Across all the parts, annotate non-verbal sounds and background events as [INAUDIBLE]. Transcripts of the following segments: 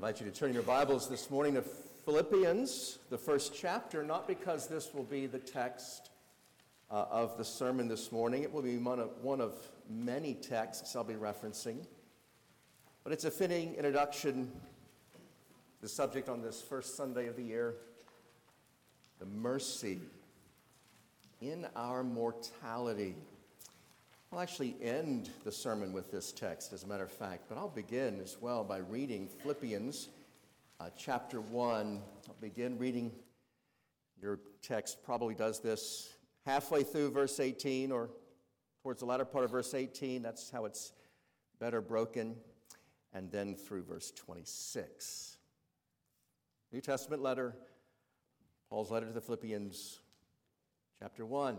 invite you to turn your Bibles this morning to Philippians, the first chapter, not because this will be the text uh, of the sermon this morning. It will be one of, one of many texts I'll be referencing. But it's a fitting introduction the subject on this first Sunday of the year the mercy in our mortality. I'll actually end the sermon with this text, as a matter of fact, but I'll begin as well by reading Philippians uh, chapter 1. I'll begin reading. Your text probably does this halfway through verse 18 or towards the latter part of verse 18. That's how it's better broken. And then through verse 26. New Testament letter, Paul's letter to the Philippians, chapter 1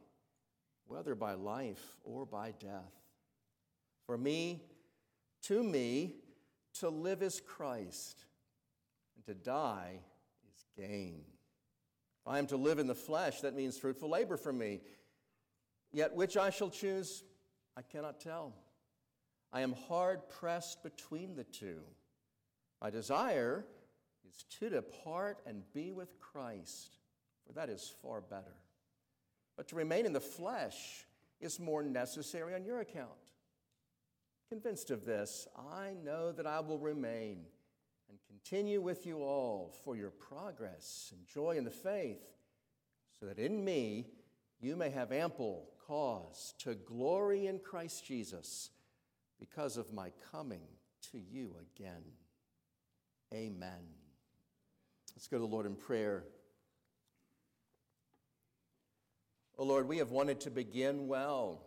whether by life or by death. For me, to me, to live is Christ, and to die is gain. If I am to live in the flesh, that means fruitful labor for me. Yet which I shall choose, I cannot tell. I am hard pressed between the two. My desire is to depart and be with Christ, for that is far better. But to remain in the flesh is more necessary on your account. Convinced of this, I know that I will remain and continue with you all for your progress and joy in the faith, so that in me you may have ample cause to glory in Christ Jesus because of my coming to you again. Amen. Let's go to the Lord in prayer. Oh Lord, we have wanted to begin well.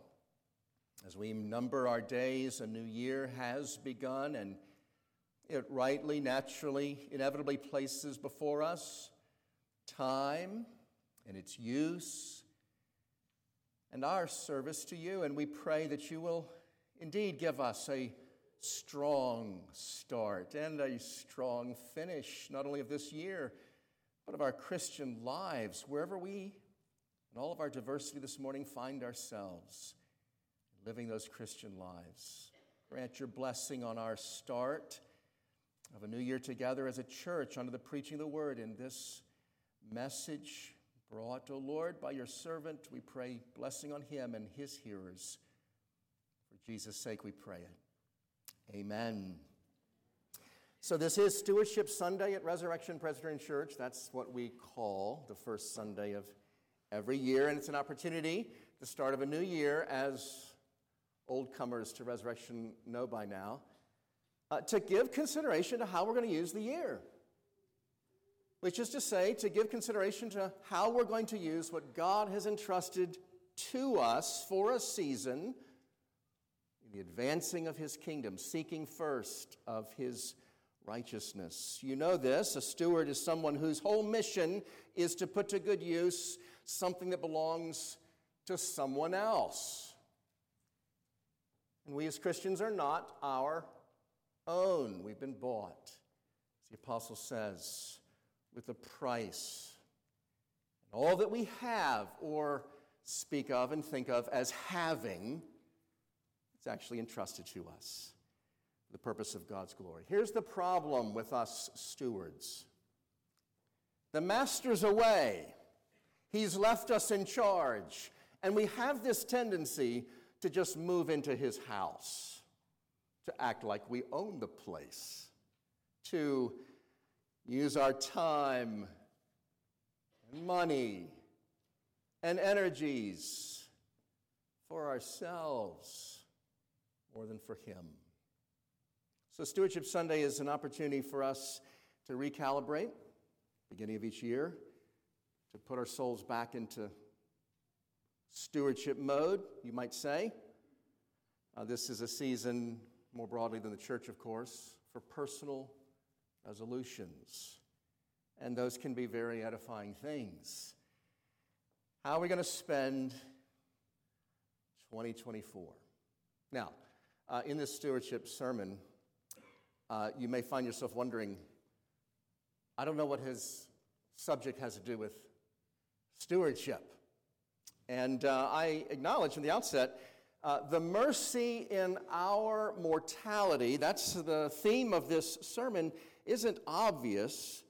As we number our days, a new year has begun, and it rightly, naturally, inevitably places before us time and its use and our service to you. And we pray that you will indeed give us a strong start and a strong finish, not only of this year, but of our Christian lives, wherever we in all of our diversity this morning, find ourselves living those Christian lives. Grant your blessing on our start of a new year together as a church under the preaching of the word in this message brought, O oh Lord, by your servant. We pray blessing on him and his hearers. For Jesus' sake, we pray it. Amen. So, this is Stewardship Sunday at Resurrection Presbyterian Church. That's what we call the first Sunday of every year, and it's an opportunity, the start of a new year, as old comers to resurrection know by now, uh, to give consideration to how we're going to use the year. Which is to say, to give consideration to how we're going to use what God has entrusted to us for a season in the advancing of His kingdom, seeking first of His righteousness. You know this a steward is someone whose whole mission is to put to good use something that belongs to someone else. And we as Christians are not our own. We've been bought, as the apostle says, with a price. And all that we have or speak of and think of as having is actually entrusted to us for the purpose of God's glory. Here's the problem with us stewards the master's away. He's left us in charge. And we have this tendency to just move into his house, to act like we own the place, to use our time and money and energies for ourselves more than for him. So, Stewardship Sunday is an opportunity for us to recalibrate, beginning of each year, to put our souls back into stewardship mode, you might say. Uh, this is a season, more broadly than the church, of course, for personal resolutions. And those can be very edifying things. How are we going to spend 2024? Now, uh, in this stewardship sermon, uh, you may find yourself wondering I don't know what his subject has to do with stewardship. And uh, I acknowledge from the outset uh, the mercy in our mortality, that's the theme of this sermon, isn't obvious,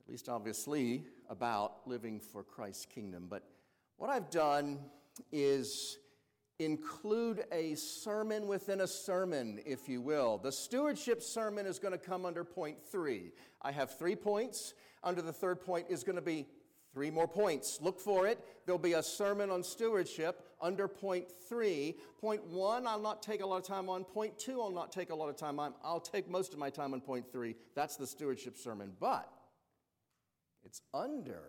at least obviously, about living for Christ's kingdom. But what I've done is include a sermon within a sermon, if you will. The stewardship sermon is going to come under point three. I have three points. Under the third point is going to be three more points. Look for it. There'll be a sermon on stewardship under point three. Point one, I'll not take a lot of time on. Point two, I'll not take a lot of time on. I'll take most of my time on point three. That's the stewardship sermon. But it's under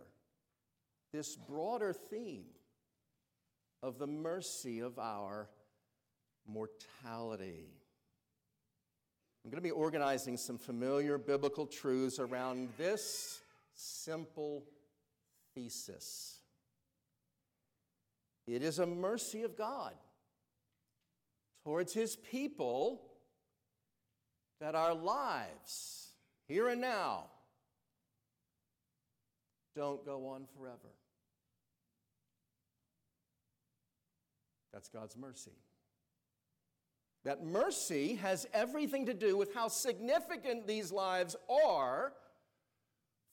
this broader theme of the mercy of our mortality. I'm going to be organizing some familiar biblical truths around this simple thesis. It is a mercy of God towards his people that our lives, here and now, don't go on forever. That's God's mercy. That mercy has everything to do with how significant these lives are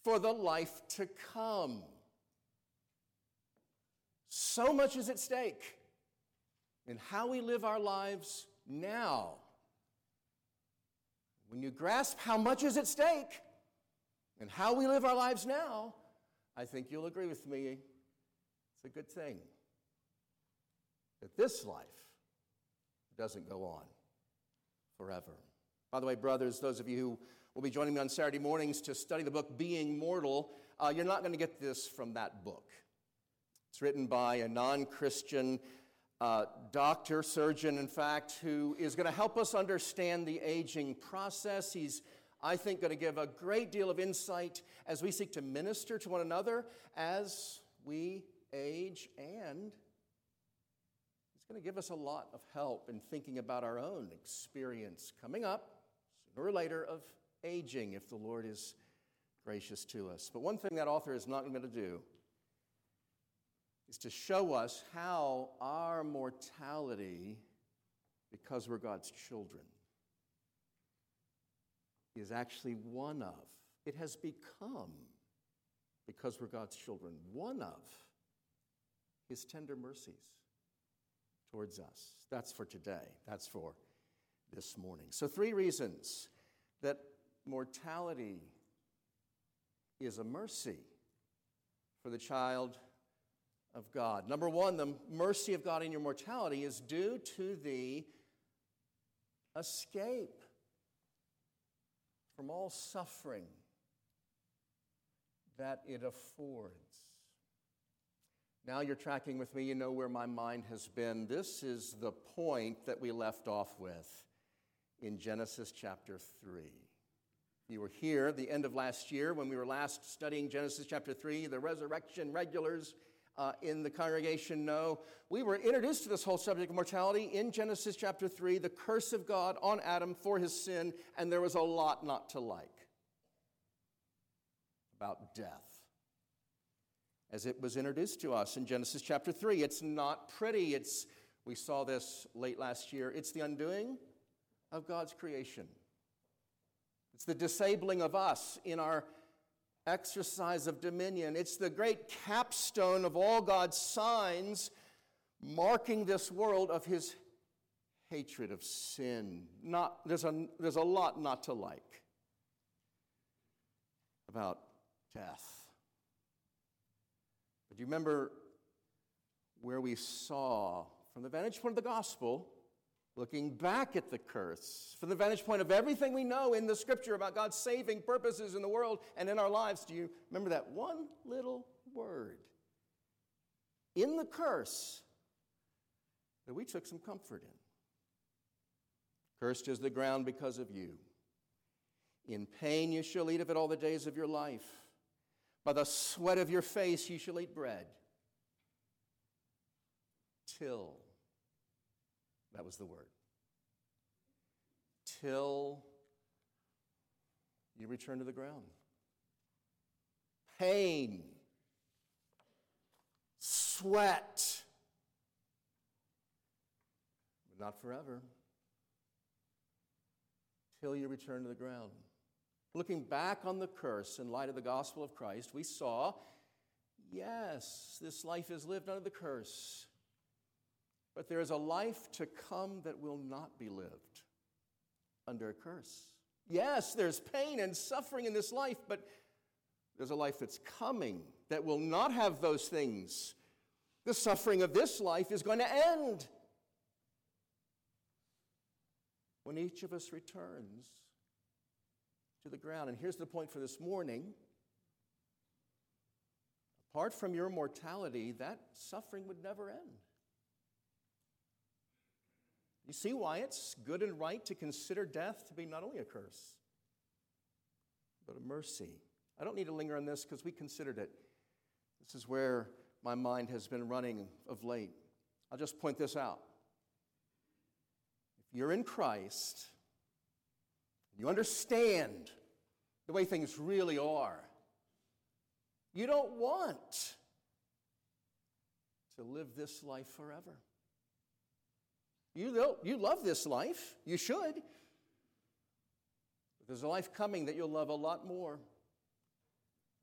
for the life to come. So much is at stake in how we live our lives now. When you grasp how much is at stake and how we live our lives now, I think you'll agree with me. It's a good thing that this life doesn't go on forever. By the way, brothers, those of you who will be joining me on Saturday mornings to study the book Being Mortal, uh, you're not going to get this from that book. It's written by a non Christian uh, doctor, surgeon, in fact, who is going to help us understand the aging process. He's, I think, going to give a great deal of insight as we seek to minister to one another as we age and he's going to give us a lot of help in thinking about our own experience coming up, sooner or later, of aging if the Lord is gracious to us. But one thing that author is not going to do is to show us how our mortality, because we're God's children, is actually one of, it has become, because we're God's children, one of his tender mercies towards us. That's for today. That's for this morning. So, three reasons that mortality is a mercy for the child of God. Number one, the mercy of God in your mortality is due to the escape from all suffering that it affords. Now you're tracking with me, you know where my mind has been. This is the point that we left off with in Genesis chapter 3. You were here the end of last year when we were last studying Genesis chapter 3. The resurrection regulars uh, in the congregation know. We were introduced to this whole subject of mortality in Genesis chapter 3, the curse of God on Adam for his sin, and there was a lot not to like about death as it was introduced to us in Genesis chapter 3. It's not pretty. It's, we saw this late last year. It's the undoing of God's creation. It's the disabling of us in our exercise of dominion. It's the great capstone of all God's signs marking this world of his hatred of sin. Not, there's, a, there's a lot not to like about death. Do you remember where we saw, from the vantage point of the gospel, looking back at the curse, from the vantage point of everything we know in the scripture about God's saving purposes in the world and in our lives, do you remember that one little word in the curse that we took some comfort in? Cursed is the ground because of you. In pain you shall eat of it all the days of your life. By the sweat of your face you shall eat bread. Till, that was the word, till you return to the ground. Pain, sweat, but not forever, till you return to the ground. Looking back on the curse in light of the gospel of Christ, we saw yes, this life is lived under the curse, but there is a life to come that will not be lived under a curse. Yes, there's pain and suffering in this life, but there's a life that's coming that will not have those things. The suffering of this life is going to end when each of us returns to the ground. And here's the point for this morning apart from your mortality, that suffering would never end. You see why it's good and right to consider death to be not only a curse, but a mercy. I don't need to linger on this because we considered it. This is where my mind has been running of late. I'll just point this out. If you're in Christ, you understand the way things really are. You don't want to live this life forever. You, know, you love this life, you should. But there's a life coming that you'll love a lot more.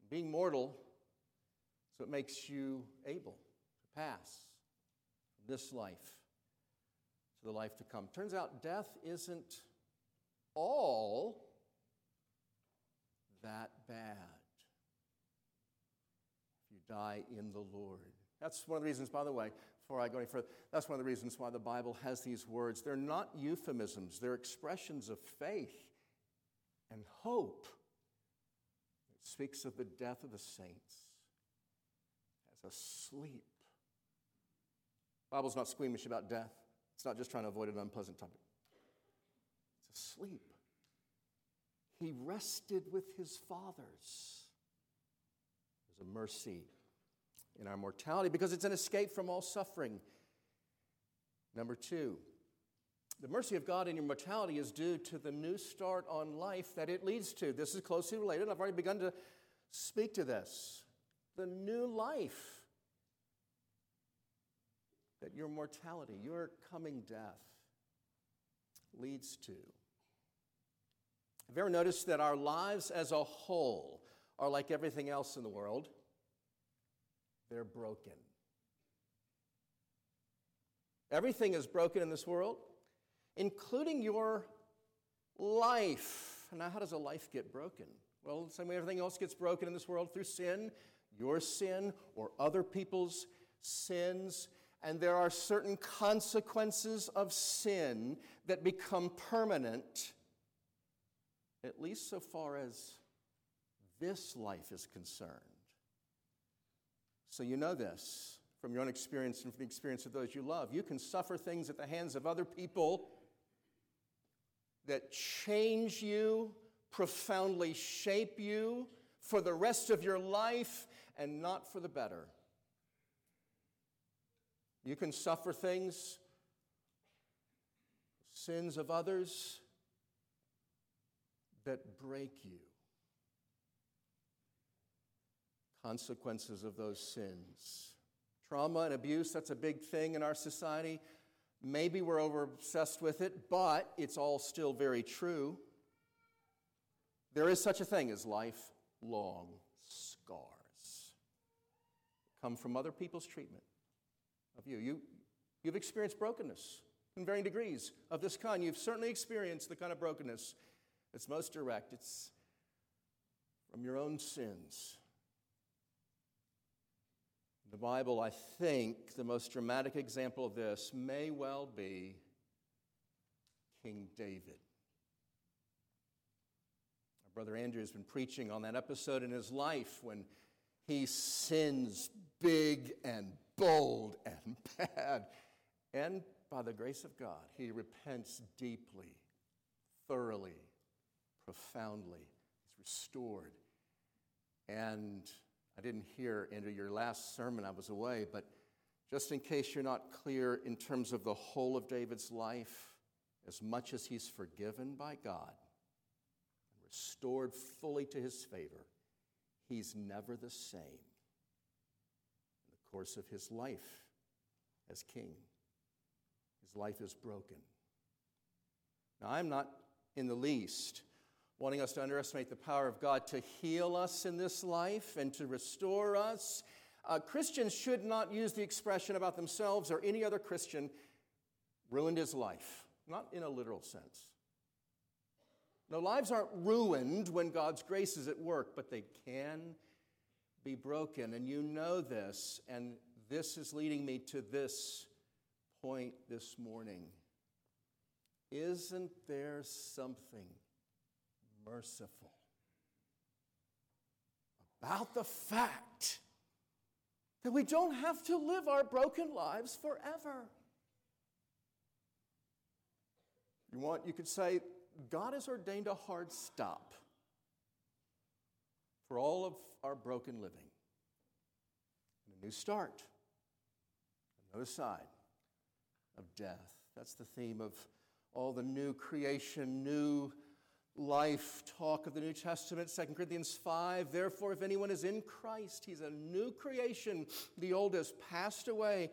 Being mortal, so it makes you able to pass from this life to the life to come. Turns out death isn't all that bad if you die in the Lord. That's one of the reasons, by the way, before I go any further, that's one of the reasons why the Bible has these words. They're not euphemisms, they're expressions of faith and hope. It speaks of the death of the saints as a sleep. The Bible's not squeamish about death. It's not just trying to avoid an unpleasant topic. It's a sleep. He rested with his fathers. There's a mercy in our mortality because it's an escape from all suffering. Number two, the mercy of God in your mortality is due to the new start on life that it leads to. This is closely related. I've already begun to speak to this. The new life that your mortality, your coming death, leads to. Have you ever noticed that our lives as a whole are like everything else in the world? They're broken. Everything is broken in this world, including your life. Now, how does a life get broken? Well, the same way everything else gets broken in this world through sin, your sin or other people's sins. And there are certain consequences of sin that become permanent at least so far as this life is concerned. So you know this from your own experience and from the experience of those you love. You can suffer things at the hands of other people that change you, profoundly shape you for the rest of your life and not for the better. You can suffer things, sins of others that break you. Consequences of those sins. Trauma and abuse, that's a big thing in our society. Maybe we're over obsessed with it, but it's all still very true. There is such a thing as lifelong scars. Come from other people's treatment of you. you you've experienced brokenness in varying degrees of this kind. You've certainly experienced the kind of brokenness that's most direct, it's from your own sins. The Bible, I think, the most dramatic example of this may well be King David. Our brother Andrew has been preaching on that episode in his life when he sins big and bold and [LAUGHS] bad. And by the grace of God, he repents deeply, thoroughly, profoundly. He's restored. And I didn't hear into your last sermon, I was away, but just in case you're not clear in terms of the whole of David's life, as much as he's forgiven by God and restored fully to his favor, he's never the same in the course of his life as king. His life is broken. Now, I'm not in the least wanting us to underestimate the power of God to heal us in this life and to restore us. Uh, Christians should not use the expression about themselves or any other Christian ruined his life, not in a literal sense. No, lives aren't ruined when God's grace is at work, but they can be broken. And you know this, and this is leading me to this point this morning. Isn't there something merciful about the fact that we don't have to live our broken lives forever? You want, you could say, God has ordained a hard stop for all of our broken living. And a new start, another side of death. That's the theme of all the new creation, new life talk of the New Testament, 2 Corinthians 5. Therefore, if anyone is in Christ, he's a new creation. The old has passed away.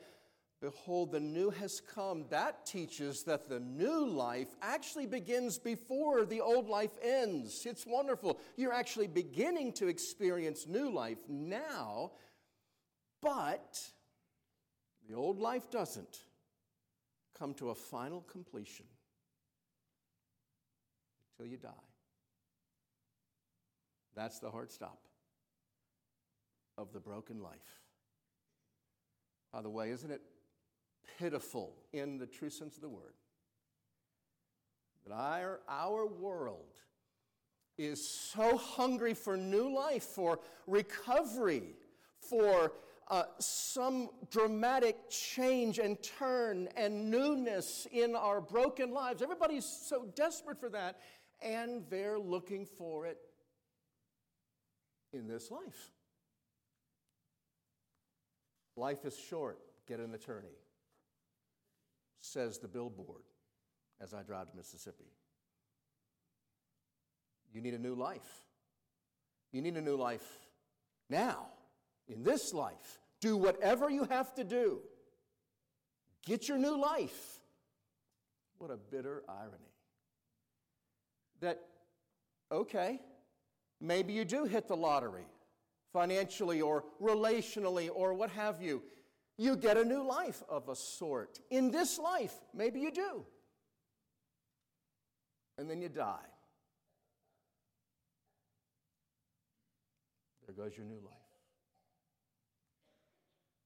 Behold, the new has come. That teaches that the new life actually begins before the old life ends. It's wonderful. You're actually beginning to experience new life now, but the old life doesn't come to a final completion until you die. That's the hard stop of the broken life. By the way, isn't it pitiful in the true sense of the word that our, our world is so hungry for new life, for recovery, for uh, some dramatic change and turn and newness in our broken lives. Everybody's so desperate for that, and they're looking for it in this life. Life is short, get an attorney, says the billboard as I drive to Mississippi. You need a new life. You need a new life now in this life. Do whatever you have to do. Get your new life. What a bitter irony. That, okay, maybe you do hit the lottery financially or relationally or what have you. You get a new life of a sort. In this life, maybe you do. And then you die. There goes your new life.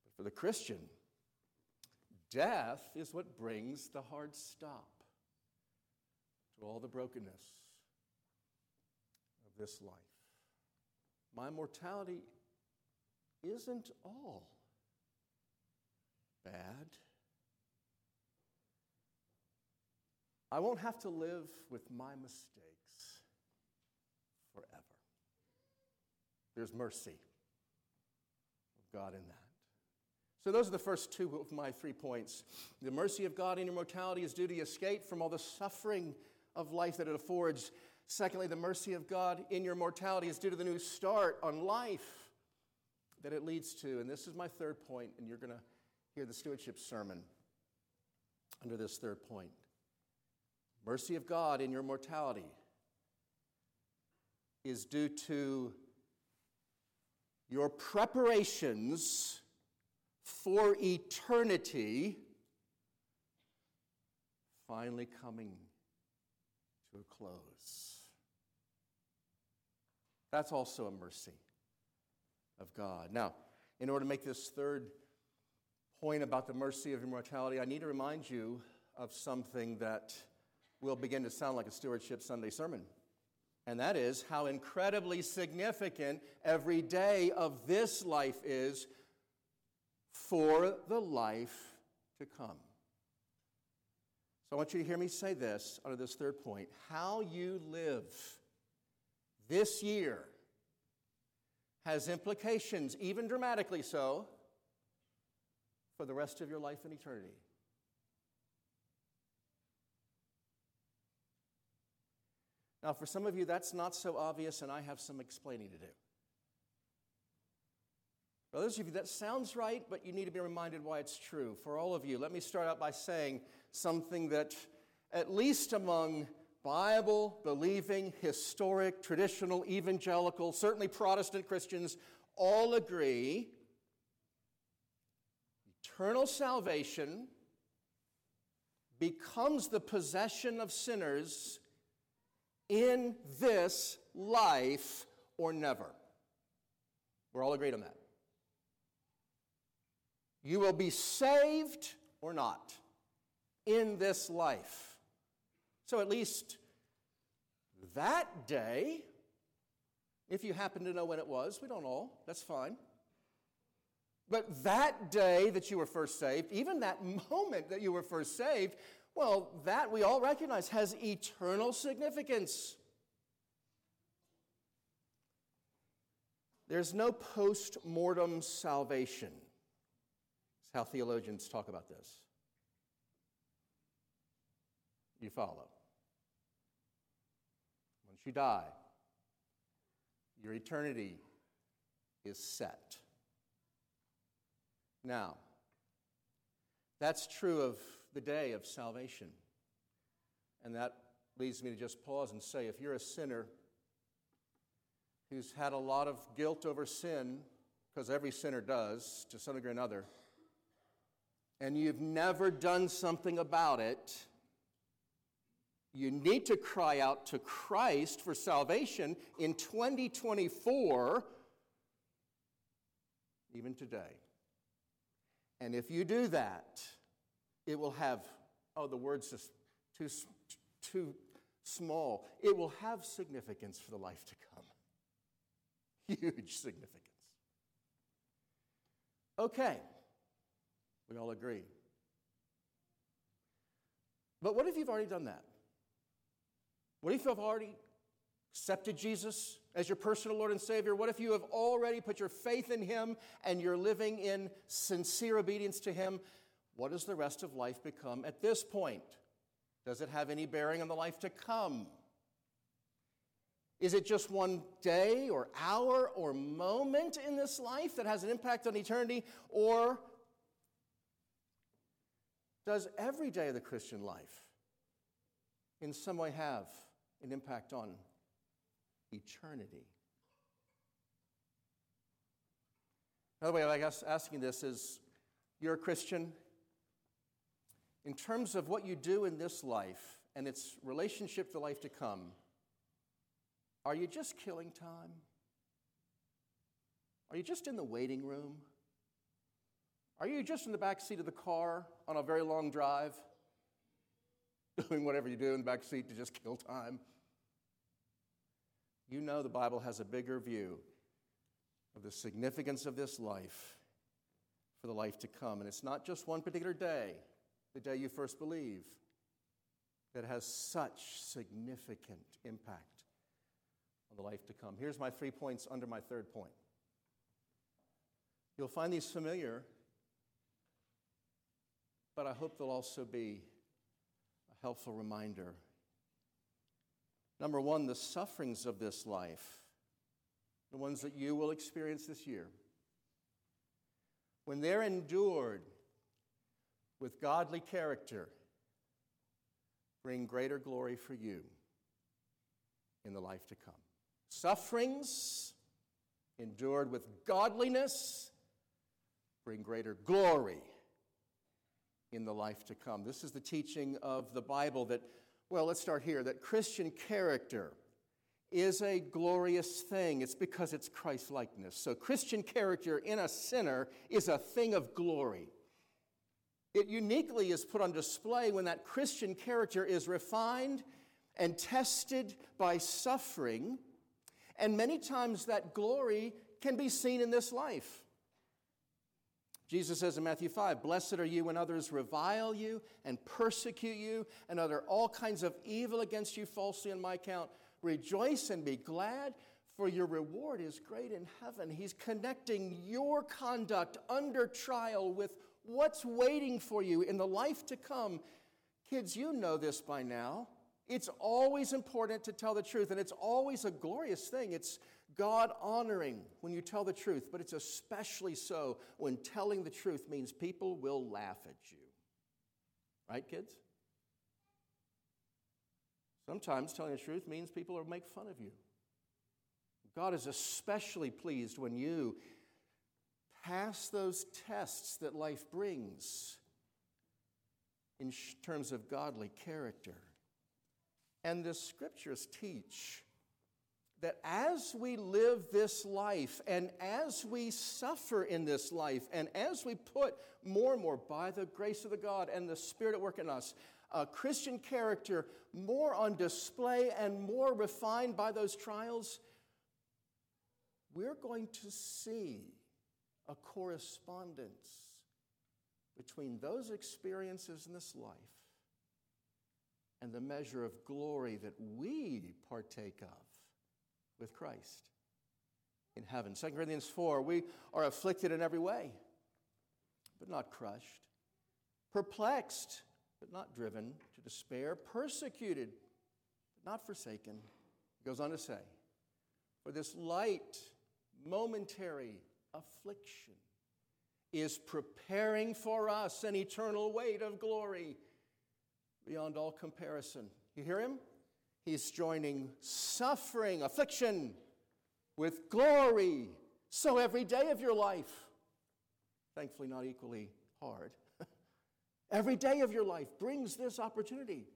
But for the Christian, death is what brings the hard stop to all the brokenness this life. My mortality isn't all bad. I won't have to live with my mistakes forever. There's mercy of God in that. So, those are the first two of my three points. The mercy of God in immortality is due to escape from all the suffering of life that it affords. Secondly, the mercy of God in your mortality is due to the new start on life that it leads to. And this is my third point, and you're going to hear the stewardship sermon under this third point. Mercy of God in your mortality is due to your preparations for eternity finally coming to a close. That's also a mercy of God. Now, in order to make this third point about the mercy of immortality, I need to remind you of something that will begin to sound like a Stewardship Sunday sermon. And that is how incredibly significant every day of this life is for the life to come. So I want you to hear me say this under this third point. How you live this year has implications, even dramatically so, for the rest of your life and eternity. Now, for some of you, that's not so obvious, and I have some explaining to do. For those of you, that sounds right, but you need to be reminded why it's true. For all of you, let me start out by saying something that, at least among Bible believing, historic, traditional, evangelical, certainly Protestant Christians, all agree eternal salvation becomes the possession of sinners in this life or never. We're all agreed on that. You will be saved or not in this life. So at least that day, if you happen to know when it was, we don't all, that's fine. But that day that you were first saved, even that moment that you were first saved, well, that we all recognize has eternal significance. There's no post mortem salvation. That's how theologians talk about this. You follow. You die, your eternity is set. Now, that's true of the day of salvation. And that leads me to just pause and say if you're a sinner who's had a lot of guilt over sin, because every sinner does to some degree or another, and you've never done something about it, you need to cry out to Christ for salvation in 2024, even today. And if you do that, it will have, oh, the word's just too, too small. It will have significance for the life to come. Huge significance. Okay, we all agree. But what if you've already done that? What if you've already accepted Jesus as your personal Lord and Savior? What if you have already put your faith in Him and you're living in sincere obedience to Him? What does the rest of life become at this point? Does it have any bearing on the life to come? Is it just one day or hour or moment in this life that has an impact on eternity? Or does every day of the Christian life in some way have an impact on eternity? Another way I asking this is you're a Christian, in terms of what you do in this life and its relationship to life to come, are you just killing time? Are you just in the waiting room? Are you just in the back seat of the car on a very long drive, [LAUGHS] doing whatever you do in the back seat to just kill time? You know the Bible has a bigger view of the significance of this life for the life to come. And it's not just one particular day the day you first believe that has such significant impact on the life to come. Here's my three points under my third point. You'll find these familiar, but I hope they'll also be helpful reminder. Number one, the sufferings of this life, the ones that you will experience this year, when they're endured with godly character bring greater glory for you in the life to come. Sufferings endured with godliness bring greater glory in the life to come. This is the teaching of the Bible that, well, let's start here, that Christian character is a glorious thing. It's because it's Christ likeness. So, Christian character in a sinner is a thing of glory. It uniquely is put on display when that Christian character is refined and tested by suffering. And many times that glory can be seen in this life. Jesus says in Matthew 5, Blessed are you when others revile you and persecute you and utter all kinds of evil against you falsely on my account. Rejoice and be glad, for your reward is great in heaven. He's connecting your conduct under trial with what's waiting for you in the life to come. Kids, you know this by now. It's always important to tell the truth, and it's always a glorious thing. It's God honoring when you tell the truth, but it's especially so when telling the truth means people will laugh at you. Right, kids? Sometimes telling the truth means people will make fun of you. God is especially pleased when you pass those tests that life brings in terms of godly character. And the scriptures teach that as we live this life and as we suffer in this life and as we put more and more by the grace of the God and the Spirit at work in us, a Christian character more on display and more refined by those trials, we're going to see a correspondence between those experiences in this life and the measure of glory that we partake of with Christ in heaven. 2 Corinthians 4 we are afflicted in every way, but not crushed, perplexed, but not driven to despair, persecuted, but not forsaken. He goes on to say, For this light, momentary affliction is preparing for us an eternal weight of glory beyond all comparison. You hear him? He's joining suffering, affliction with glory. So every day of your life, thankfully not equally hard, [LAUGHS] every day of your life brings this opportunity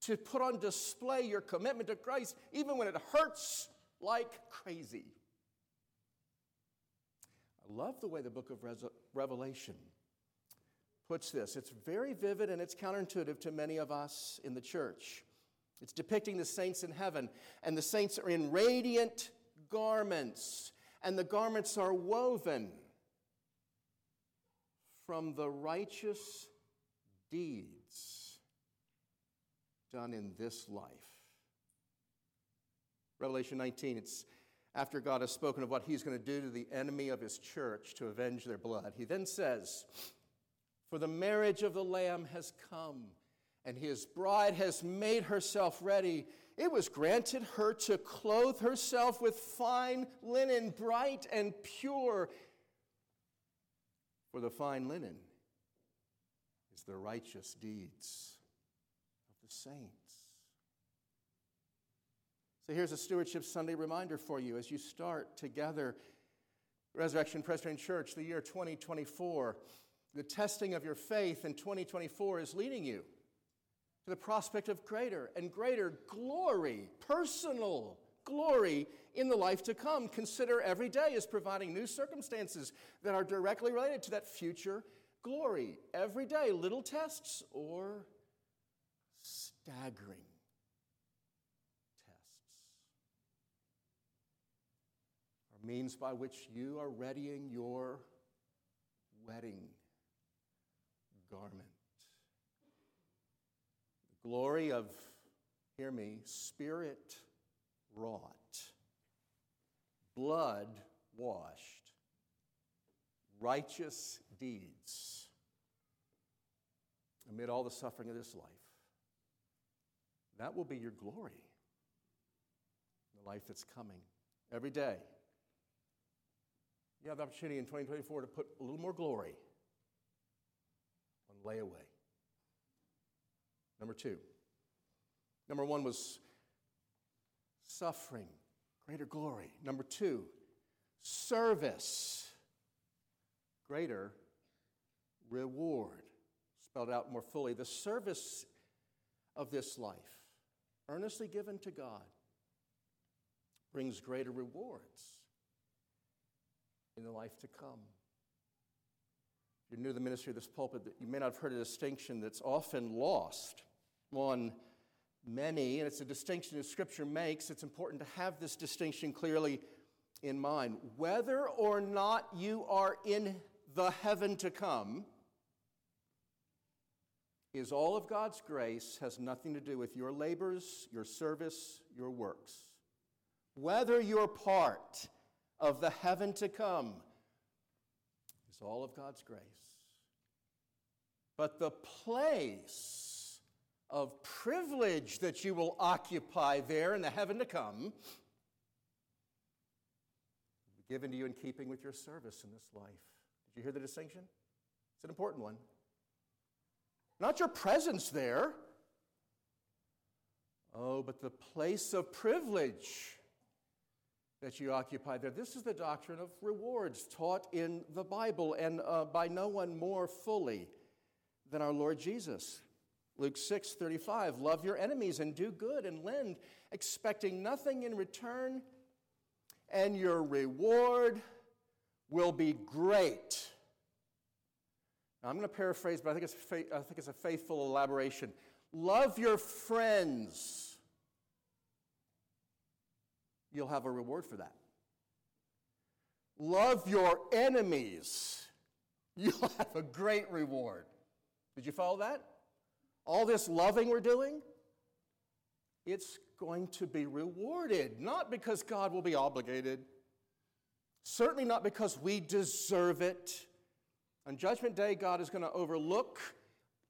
to put on display your commitment to Christ, even when it hurts like crazy. I love the way the book of Revelation puts this. It's very vivid and it's counterintuitive to many of us in the church. It's depicting the saints in heaven, and the saints are in radiant garments, and the garments are woven from the righteous deeds done in this life. Revelation 19, it's after God has spoken of what he's going to do to the enemy of his church to avenge their blood. He then says, For the marriage of the Lamb has come and his bride has made herself ready, it was granted her to clothe herself with fine linen, bright and pure. For the fine linen is the righteous deeds of the saints. So here's a Stewardship Sunday reminder for you as you start together Resurrection Presbyterian Church, the year 2024. The testing of your faith in 2024 is leading you to the prospect of greater and greater glory, personal glory in the life to come. Consider every day as providing new circumstances that are directly related to that future glory. Every day, little tests or staggering tests are means by which you are readying your wedding garment glory of, hear me, spirit wrought, blood washed, righteous deeds amid all the suffering of this life. That will be your glory, the life that's coming every day. You have the opportunity in 2024 to put a little more glory on layaway. Number two. Number one was suffering, greater glory. Number two, service, greater reward. Spelled out more fully. The service of this life, earnestly given to God, brings greater rewards in the life to come If you're new to the ministry of this pulpit, you may not have heard a distinction that's often lost on many, and it's a distinction that Scripture makes. It's important to have this distinction clearly in mind. Whether or not you are in the heaven to come, is all of God's grace has nothing to do with your labors, your service, your works. Whether you're part of the heaven to come is all of God's grace. But the place of privilege that you will occupy there in the heaven to come given to you in keeping with your service in this life. Did you hear the distinction? It's an important one. Not your presence there. Oh, but the place of privilege that you occupy there. This is the doctrine of rewards taught in the Bible and uh, by no one more fully than our Lord Jesus. Luke 6 35, love your enemies and do good and lend, expecting nothing in return, and your reward will be great. Now, I'm going to paraphrase, but I think, it's I think it's a faithful elaboration. Love your friends. You'll have a reward for that. Love your enemies. [LAUGHS] You'll have a great reward. Did you follow that? All this loving we're doing, it's going to be rewarded, not because God will be obligated, certainly not because we deserve it. On Judgment Day, God is going to overlook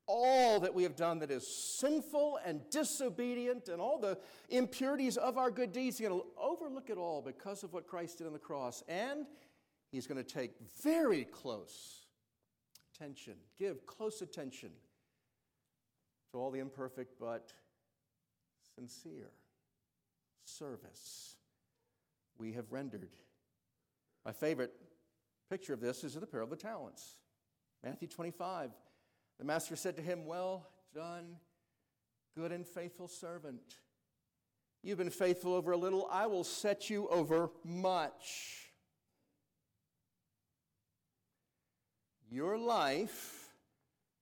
all that we have done that is sinful and disobedient and all the impurities of our good deeds. He's going to overlook it all because of what Christ did on the cross. And He's going to take very close attention, give close attention to all the imperfect but sincere service we have rendered. My favorite picture of this is the parable of the talents. Matthew 25. The master said to him, Well done, good and faithful servant. You've been faithful over a little, I will set you over much. Your life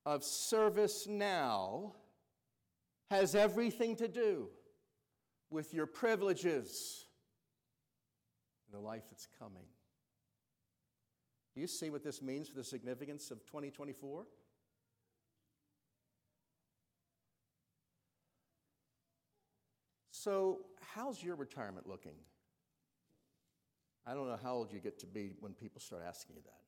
of service now has everything to do with your privileges in the life that's coming. Do you see what this means for the significance of 2024? So, how's your retirement looking? I don't know how old you get to be when people start asking you that.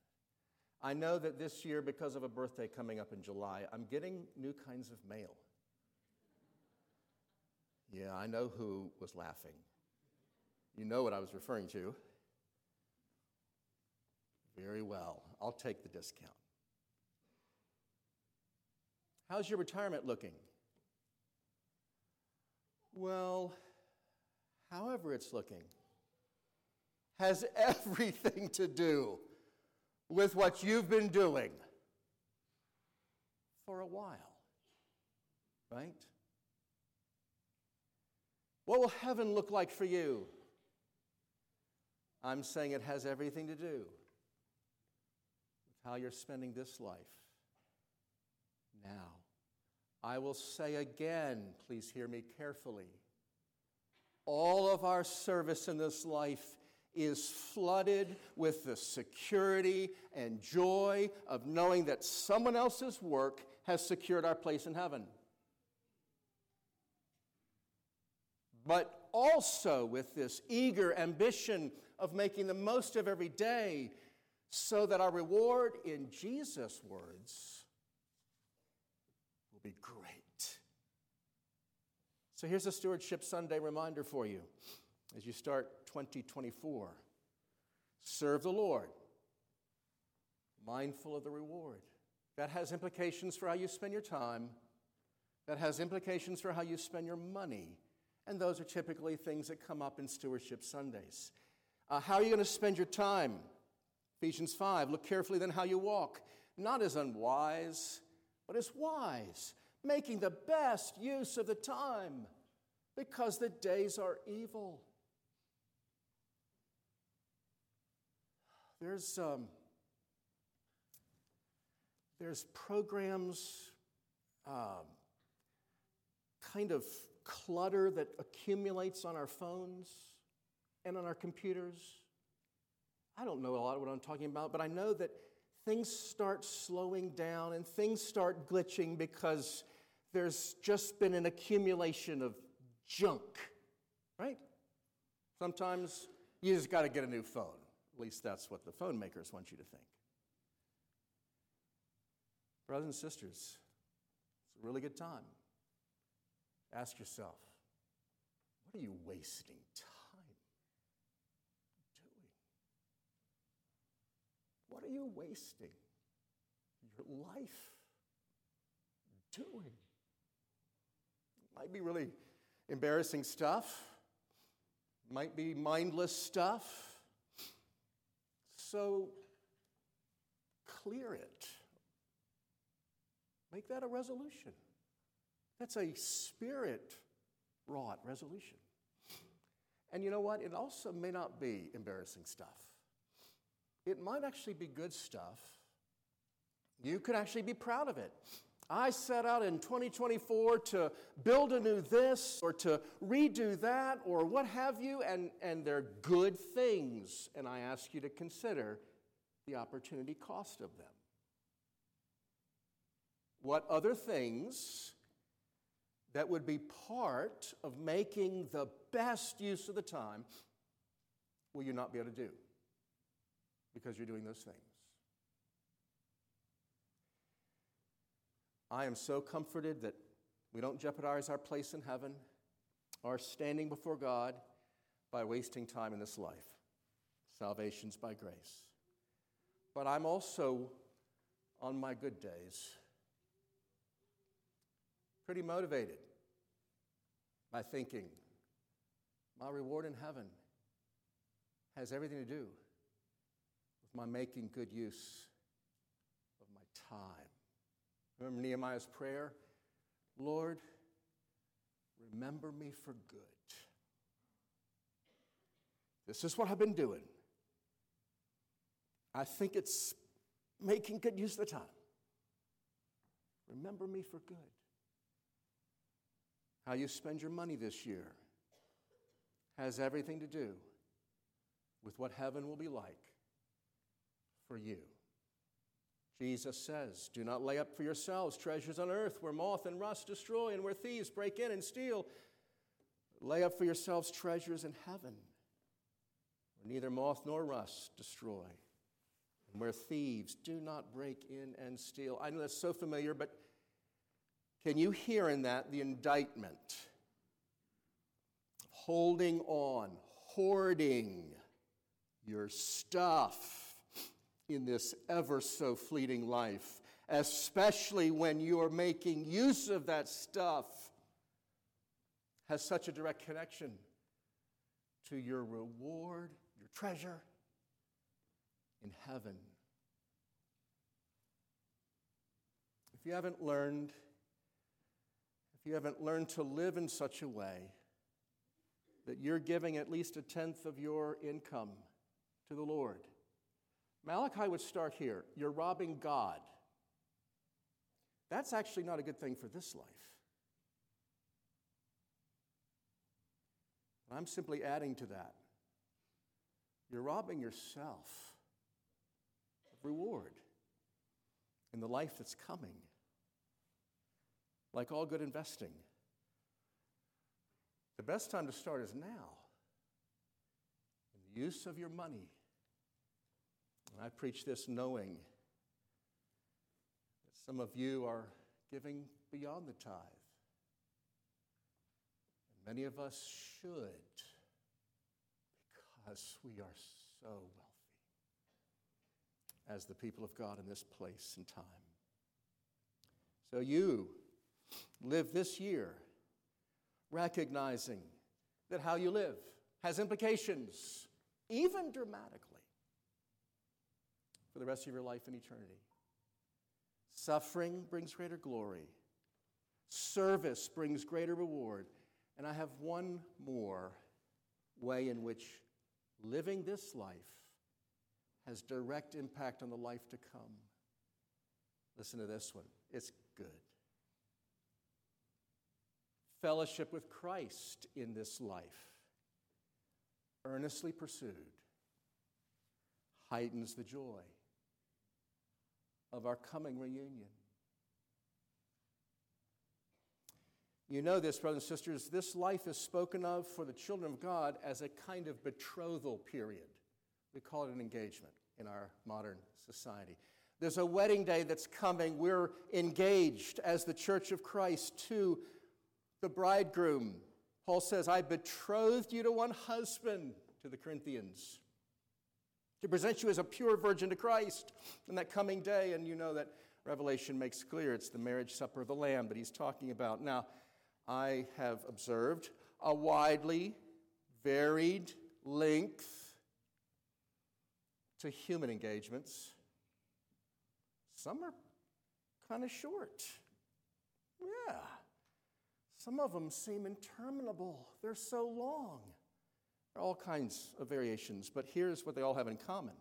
I know that this year, because of a birthday coming up in July, I'm getting new kinds of mail. Yeah, I know who was laughing. You know what I was referring to. Very well. I'll take the discount. How's your retirement looking? Well, however it's looking, has [LAUGHS] everything to do with what you've been doing for a while, right? What will heaven look like for you? I'm saying it has everything to do with how you're spending this life now. I will say again, please hear me carefully. All of our service in this life is flooded with the security and joy of knowing that someone else's work has secured our place in heaven. But also with this eager ambition of making the most of every day so that our reward, in Jesus' words, will be great. So here's a Stewardship Sunday reminder for you as you start 2024. Serve the Lord, mindful of the reward. That has implications for how you spend your time, that has implications for how you spend your money. And those are typically things that come up in Stewardship Sundays. Uh, how are you going to spend your time? Ephesians 5 Look carefully then how you walk, not as unwise, but as wise, making the best use of the time, because the days are evil. There's, um, there's programs, um, kind of clutter that accumulates on our phones and on our computers. I don't know a lot of what I'm talking about, but I know that things start slowing down and things start glitching because there's just been an accumulation of junk, right? Sometimes you just got to get a new phone. At least that's what the phone makers want you to think. Brothers and sisters, it's a really good time. Ask yourself, what are you wasting time doing? What are you wasting your life doing? Might be really embarrassing stuff, might be mindless stuff. So clear it. Make that a resolution. That's a spirit wrought resolution. And you know what? It also may not be embarrassing stuff. It might actually be good stuff. You could actually be proud of it. I set out in 2024 to build a new this or to redo that or what have you, and, and they're good things. And I ask you to consider the opportunity cost of them. What other things that would be part of making the best use of the time will you not be able to do because you're doing those things? I am so comforted that we don't jeopardize our place in heaven, our standing before God, by wasting time in this life. Salvation's by grace. But I'm also, on my good days, pretty motivated by thinking my reward in heaven has everything to do with my making good use of my time. Remember Nehemiah's prayer? Lord, remember me for good. This is what I've been doing. I think it's making good use of the time. Remember me for good. How you spend your money this year has everything to do with what heaven will be like for you. Jesus says, Do not lay up for yourselves treasures on earth where moth and rust destroy and where thieves break in and steal. Lay up for yourselves treasures in heaven where neither moth nor rust destroy and where thieves do not break in and steal. I know that's so familiar, but can you hear in that the indictment? Of holding on, hoarding your stuff in this ever so fleeting life, especially when you're making use of that stuff, has such a direct connection to your reward, your treasure in heaven. If you haven't learned if you haven't learned to live in such a way that you're giving at least a tenth of your income to the Lord, Malachi would start here. You're robbing God. That's actually not a good thing for this life. I'm simply adding to that. You're robbing yourself of reward in the life that's coming like all good investing. The best time to start is now. In the use of your money. And I preach this knowing that some of you are giving beyond the tithe. And many of us should because we are so wealthy as the people of God in this place and time. So, you live this year recognizing that how you live has implications, even dramatically, for the rest of your life and eternity. Suffering brings greater glory, service brings greater reward. And I have one more way in which living this life has direct impact on the life to come. Listen to this one. It's good fellowship with Christ in this life, earnestly pursued, heightens the joy of our coming reunion. You know this, brothers and sisters, this life is spoken of for the children of God as a kind of betrothal period. We call it an engagement in our modern society. There's a wedding day that's coming. We're engaged as the church of Christ to the bridegroom. Paul says, I betrothed you to one husband to the Corinthians to present you as a pure virgin to Christ in that coming day. And you know that Revelation makes clear it's the marriage supper of the Lamb that he's talking about. Now, I have observed a widely varied length to human engagements. Some are kind of short. Yeah. Some of them seem interminable. They're so long. There are all kinds of variations, but here's what they all have in common.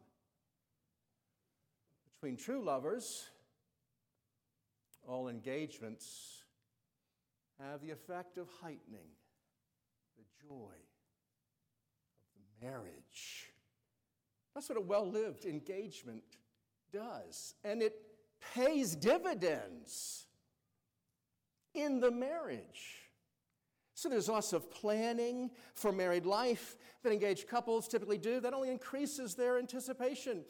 Between true lovers, all engagements have the effect of heightening the joy of the marriage. That's what a well lived engagement does. And it pays dividends in the marriage. So there's lots of planning for married life that engaged couples typically do. That only increases their anticipation.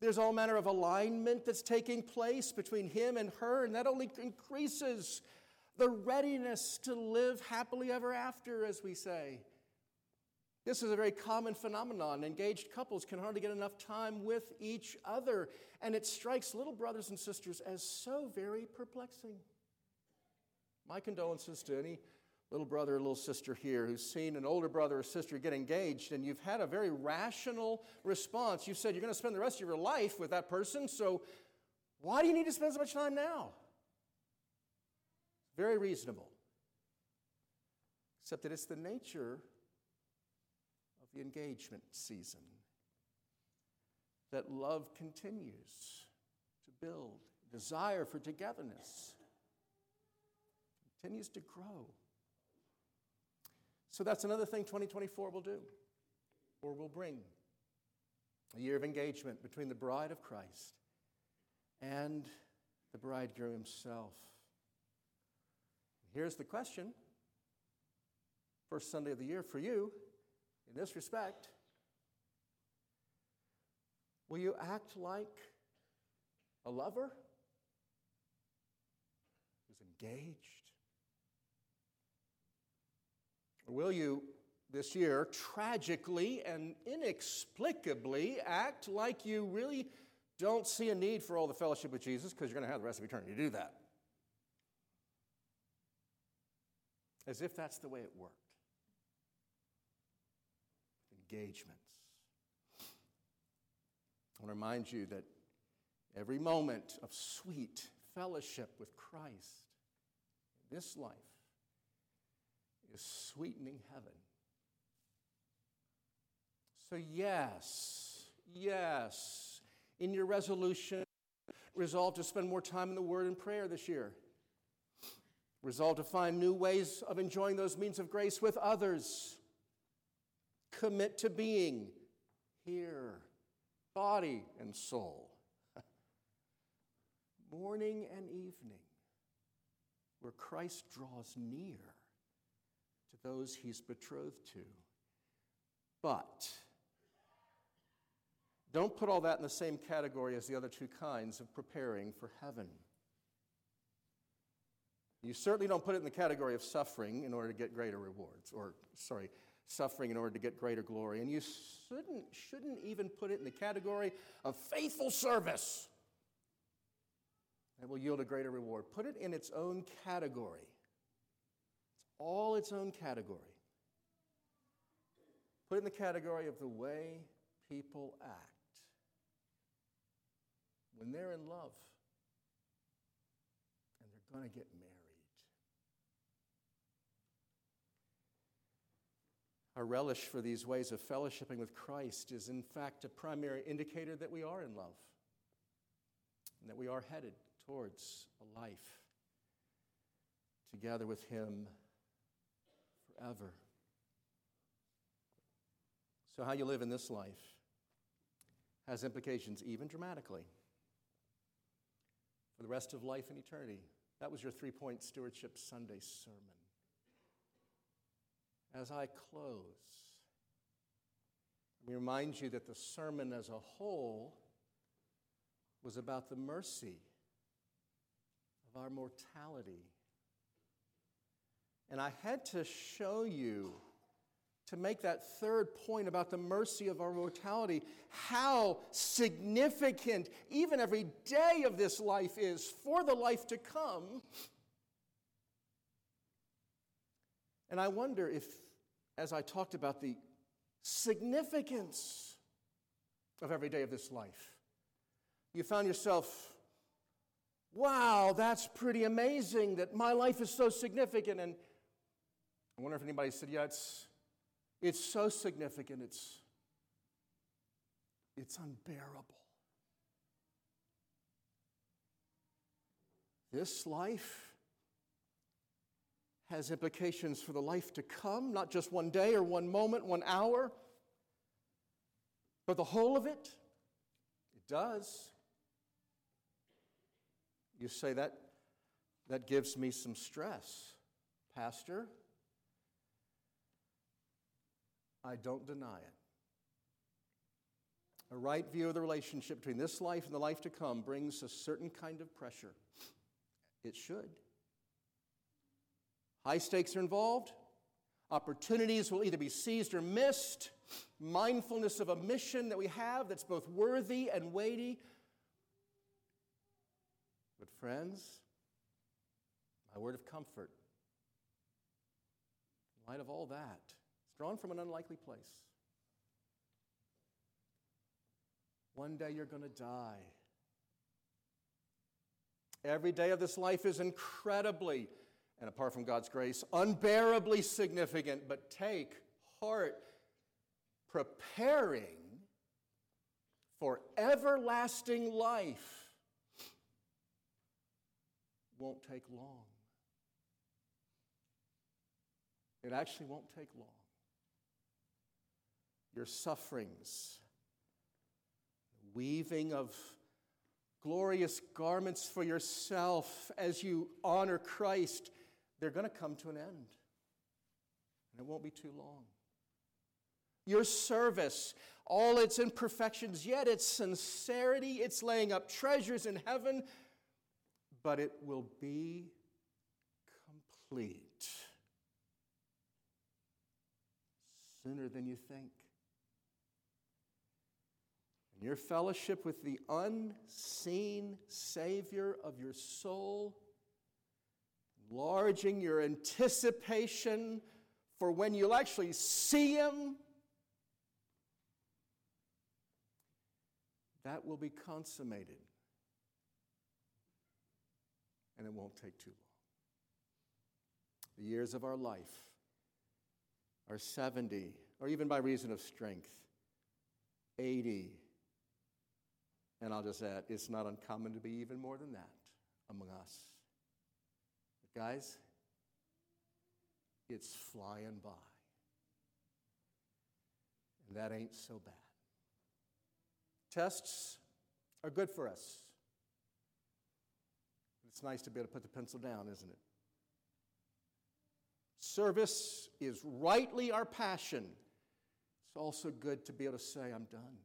There's all manner of alignment that's taking place between him and her, and that only increases the readiness to live happily ever after, as we say. This is a very common phenomenon. Engaged couples can hardly get enough time with each other, and it strikes little brothers and sisters as so very perplexing. My condolences to any little brother or little sister here who's seen an older brother or sister get engaged, and you've had a very rational response. You said you're going to spend the rest of your life with that person, so why do you need to spend so much time now? Very reasonable. Except that it's the nature of the engagement season that love continues to build, desire for togetherness continues to grow. So that's another thing 2024 will do, or will bring a year of engagement between the bride of Christ and the bridegroom himself. Here's the question first Sunday of the year for you, in this respect Will you act like a lover who's engaged? Or will you this year tragically and inexplicably act like you really don't see a need for all the fellowship with Jesus because you're going to have the rest of eternity to do that? as if that's the way it worked. Engagements. I want to remind you that every moment of sweet fellowship with Christ in this life is sweetening heaven. So, yes, yes, in your resolution, resolve to spend more time in the Word and prayer this year. Resolve to find new ways of enjoying those means of grace with others. Commit to being here, body and soul, [LAUGHS] morning and evening, where Christ draws near to those he's betrothed to. But don't put all that in the same category as the other two kinds of preparing for heaven. You certainly don't put it in the category of suffering in order to get greater rewards, or, sorry, suffering in order to get greater glory. And you shouldn't, shouldn't even put it in the category of faithful service that will yield a greater reward. Put it in its own category. All its own category. Put in the category of the way people act when they're in love and they're going to get married. Our relish for these ways of fellowshipping with Christ is, in fact, a primary indicator that we are in love and that we are headed towards a life together with Him forever. So, how you live in this life has implications, even dramatically, for the rest of life and eternity. That was your three point stewardship Sunday sermon. As I close, let me remind you that the sermon as a whole was about the mercy of our mortality. And I had to show you, to make that third point about the mercy of our mortality, how significant even every day of this life is for the life to come. And I wonder if, as I talked about the significance of every day of this life, you found yourself wow, that's pretty amazing that my life is so significant. And I wonder if anybody said, yeah, it's, it's so significant, it's, it's unbearable. This life has implications for the life to come, not just one day or one moment, one hour, but the whole of it. It does. You say that that gives me some stress, Pastor. I don't deny it. A right view of the relationship between this life and the life to come brings a certain kind of pressure. It should. High stakes are involved. Opportunities will either be seized or missed. Mindfulness of a mission that we have that's both worthy and weighty but, friends, my word of comfort, in light of all that, is drawn from an unlikely place. One day you're going to die. Every day of this life is incredibly, and apart from God's grace, unbearably significant. But take heart, preparing for everlasting life won't take long. It actually won't take long. Your sufferings, weaving of glorious garments for yourself as you honor Christ, they're going to come to an end. And it won't be too long. Your service, all its imperfections, yet its sincerity, it's laying up treasures in heaven but it will be complete sooner than you think. Your fellowship with the unseen Savior of your soul, enlarging your anticipation for when you'll actually see Him. That will be consummated and it won't take too long. The years of our life are 70, or even by reason of strength, 80. And I'll just add, it's not uncommon to be even more than that among us. But guys, it's flying by. And that ain't so bad. Tests are good for us. It's nice to be able to put the pencil down, isn't it? Service is rightly our passion. It's also good to be able to say, I'm done.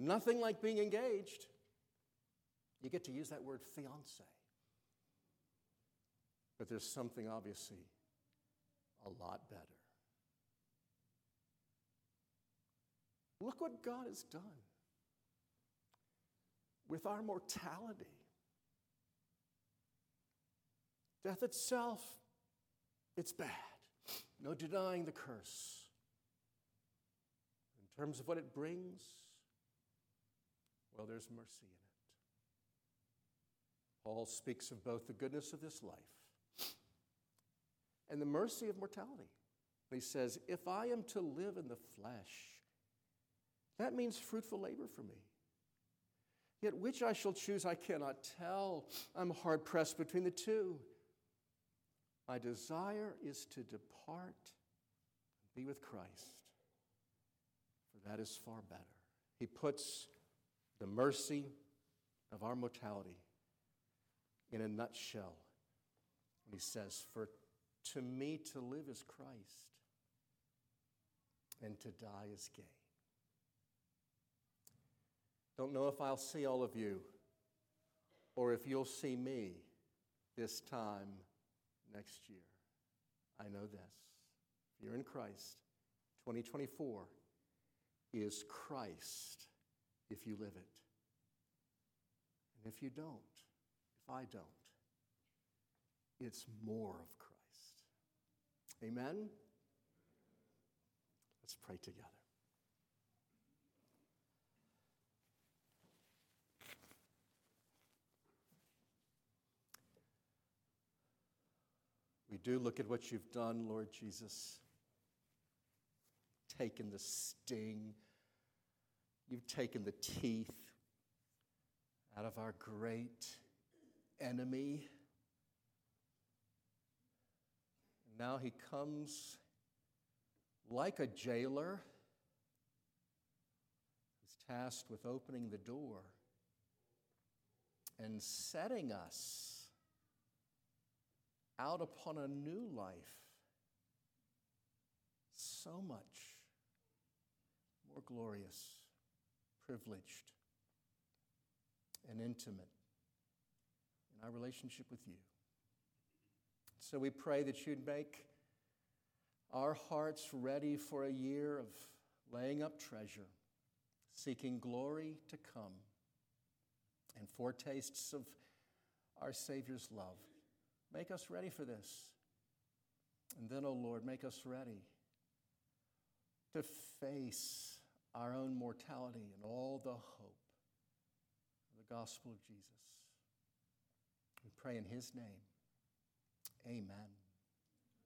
Nothing like being engaged. You get to use that word fiance. But there's something obviously a lot better. Look what God has done with our mortality. Death itself, it's bad. No denying the curse. In terms of what it brings, well, there's mercy in it. Paul speaks of both the goodness of this life and the mercy of mortality. He says, If I am to live in the flesh, that means fruitful labor for me. Yet which I shall choose, I cannot tell. I'm hard pressed between the two. My desire is to depart and be with Christ, for that is far better. He puts the mercy of our mortality in a nutshell when he says, For to me to live is Christ, and to die is gain. Don't know if I'll see all of you or if you'll see me this time next year. I know this. If you're in Christ, 2024 is Christ if you live it. And if you don't, if I don't, it's more of Christ. Amen? Let's pray together. We do look at what you've done, Lord Jesus. Taken the sting, you've taken the teeth out of our great enemy. Now he comes like a jailer who's tasked with opening the door and setting us out upon a new life. So much more glorious, privileged, and intimate in our relationship with you. So we pray that you'd make our hearts ready for a year of laying up treasure, seeking glory to come, and foretastes of our Savior's love. Make us ready for this. And then, O oh Lord, make us ready to face our own mortality and all the hope of the gospel of Jesus. We pray in his name. Amen.